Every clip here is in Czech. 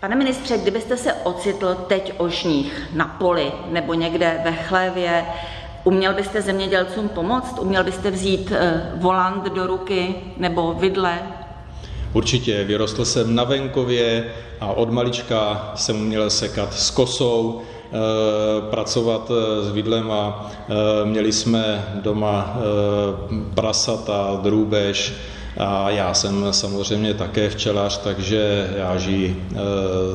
Pane ministře, kdybyste se ocitl teď o žních na poli nebo někde ve chlévě, uměl byste zemědělcům pomoct? Uměl byste vzít eh, volant do ruky nebo vidle? Určitě, vyrostl jsem na venkově a od malička jsem uměl sekat s kosou, Eh, pracovat eh, s vidlem a měli jsme doma prasata, drůbež, a já jsem samozřejmě také včelař, takže já žiji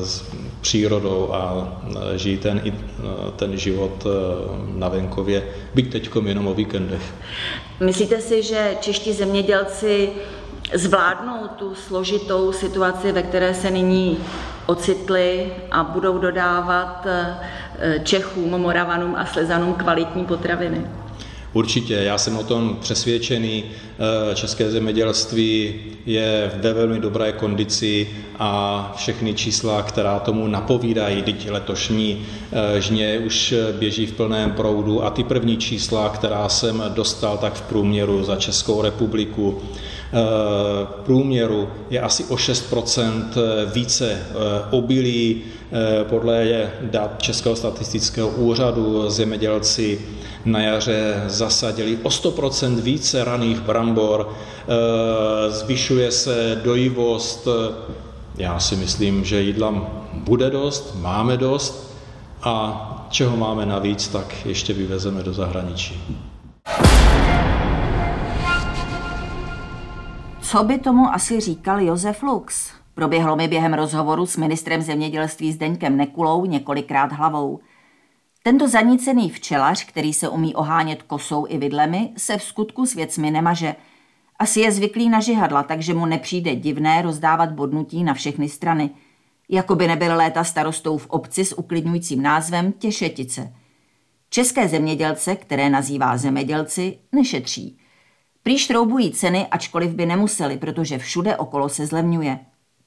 s přírodou a žijí ten, ten život na venkově, byť teď jenom o víkendech. Myslíte si, že čeští zemědělci zvládnou tu složitou situaci, ve které se nyní ocitli a budou dodávat Čechům, Moravanům a Slezanům kvalitní potraviny. Určitě, já jsem o tom přesvědčený. Eh, české zemědělství je ve velmi dobré kondici a všechny čísla, která tomu napovídají, teď letošní eh, žně už běží v plném proudu a ty první čísla, která jsem dostal, tak v průměru za Českou republiku v průměru je asi o 6% více eh, obilí. Eh, podle dat Českého statistického úřadu zemědělci na jaře zasadili o 100% více raných brambor, eh, zvyšuje se dojivost. Já si myslím, že jídla bude dost, máme dost a čeho máme navíc, tak ještě vyvezeme do zahraničí. Co by tomu asi říkal Josef Lux? Proběhlo mi během rozhovoru s ministrem zemědělství Zdeňkem Nekulou několikrát hlavou. Tento zanícený včelař, který se umí ohánět kosou i vidlemi, se v skutku s věcmi nemaže. Asi je zvyklý na žihadla, takže mu nepřijde divné rozdávat bodnutí na všechny strany. Jako by nebyl léta starostou v obci s uklidňujícím názvem Těšetice. České zemědělce, které nazývá zemědělci, nešetří – Prý šroubují ceny, ačkoliv by nemuseli, protože všude okolo se zlevňuje.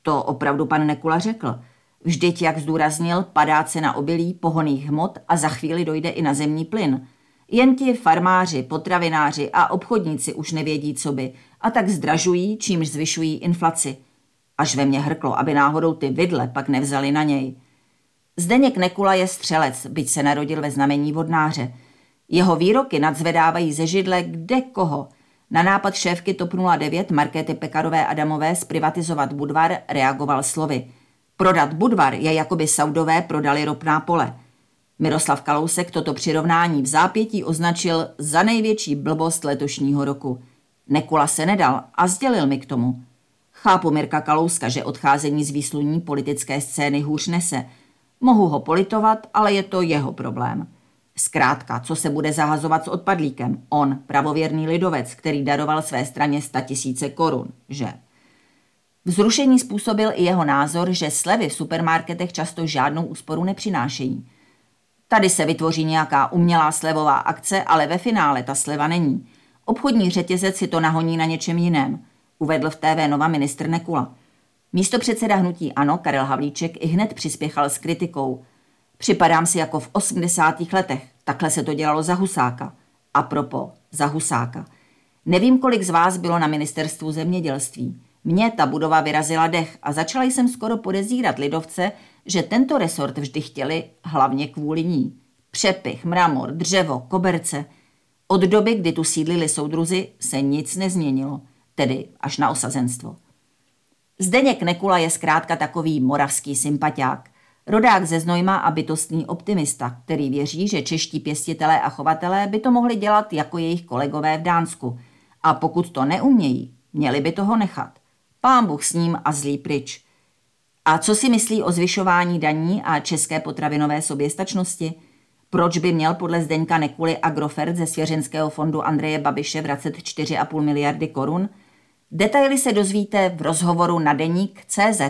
To opravdu pan Nekula řekl. Vždyť, jak zdůraznil, padá cena obilí, pohoných hmot a za chvíli dojde i na zemní plyn. Jen ti farmáři, potravináři a obchodníci už nevědí, co by, a tak zdražují, čímž zvyšují inflaci. Až ve mně hrklo, aby náhodou ty vidle pak nevzali na něj. Zdeněk Nekula je střelec, byť se narodil ve znamení vodnáře. Jeho výroky nadzvedávají ze židle kde koho – na nápad šéfky TOP 09 Markéty Pekarové Adamové zprivatizovat Budvar reagoval slovy. Prodat Budvar je jako by Saudové prodali ropná pole. Miroslav Kalousek toto přirovnání v zápětí označil za největší blbost letošního roku. Nekula se nedal a sdělil mi k tomu. Chápu Mirka Kalouska, že odcházení z výsluní politické scény hůř nese. Mohu ho politovat, ale je to jeho problém. Zkrátka, co se bude zahazovat s odpadlíkem? On, pravověrný lidovec, který daroval své straně sta tisíce korun, že? Vzrušení způsobil i jeho názor, že slevy v supermarketech často žádnou úsporu nepřinášejí. Tady se vytvoří nějaká umělá slevová akce, ale ve finále ta sleva není. Obchodní řetězec si to nahoní na něčem jiném, uvedl v TV Nova ministr Nekula. Místo předseda hnutí Ano, Karel Havlíček, i hned přispěchal s kritikou – Připadám si jako v 80. letech. Takhle se to dělalo za Husáka. A propo, za Husáka. Nevím, kolik z vás bylo na ministerstvu zemědělství. Mně ta budova vyrazila dech a začala jsem skoro podezírat lidovce, že tento resort vždy chtěli hlavně kvůli ní. Přepich, mramor, dřevo, koberce. Od doby, kdy tu sídlili soudruzi, se nic nezměnilo, tedy až na osazenstvo. Zdeněk Nekula je zkrátka takový moravský sympatiák – Rodák ze Znojma a bytostný optimista, který věří, že čeští pěstitelé a chovatelé by to mohli dělat jako jejich kolegové v Dánsku. A pokud to neumějí, měli by toho nechat. Pán Bůh s ním a zlý pryč. A co si myslí o zvyšování daní a české potravinové soběstačnosti? Proč by měl podle Zdeňka Nekuly Agrofert ze svěřenského fondu Andreje Babiše vracet 4,5 miliardy korun? Detaily se dozvíte v rozhovoru na deník CZ.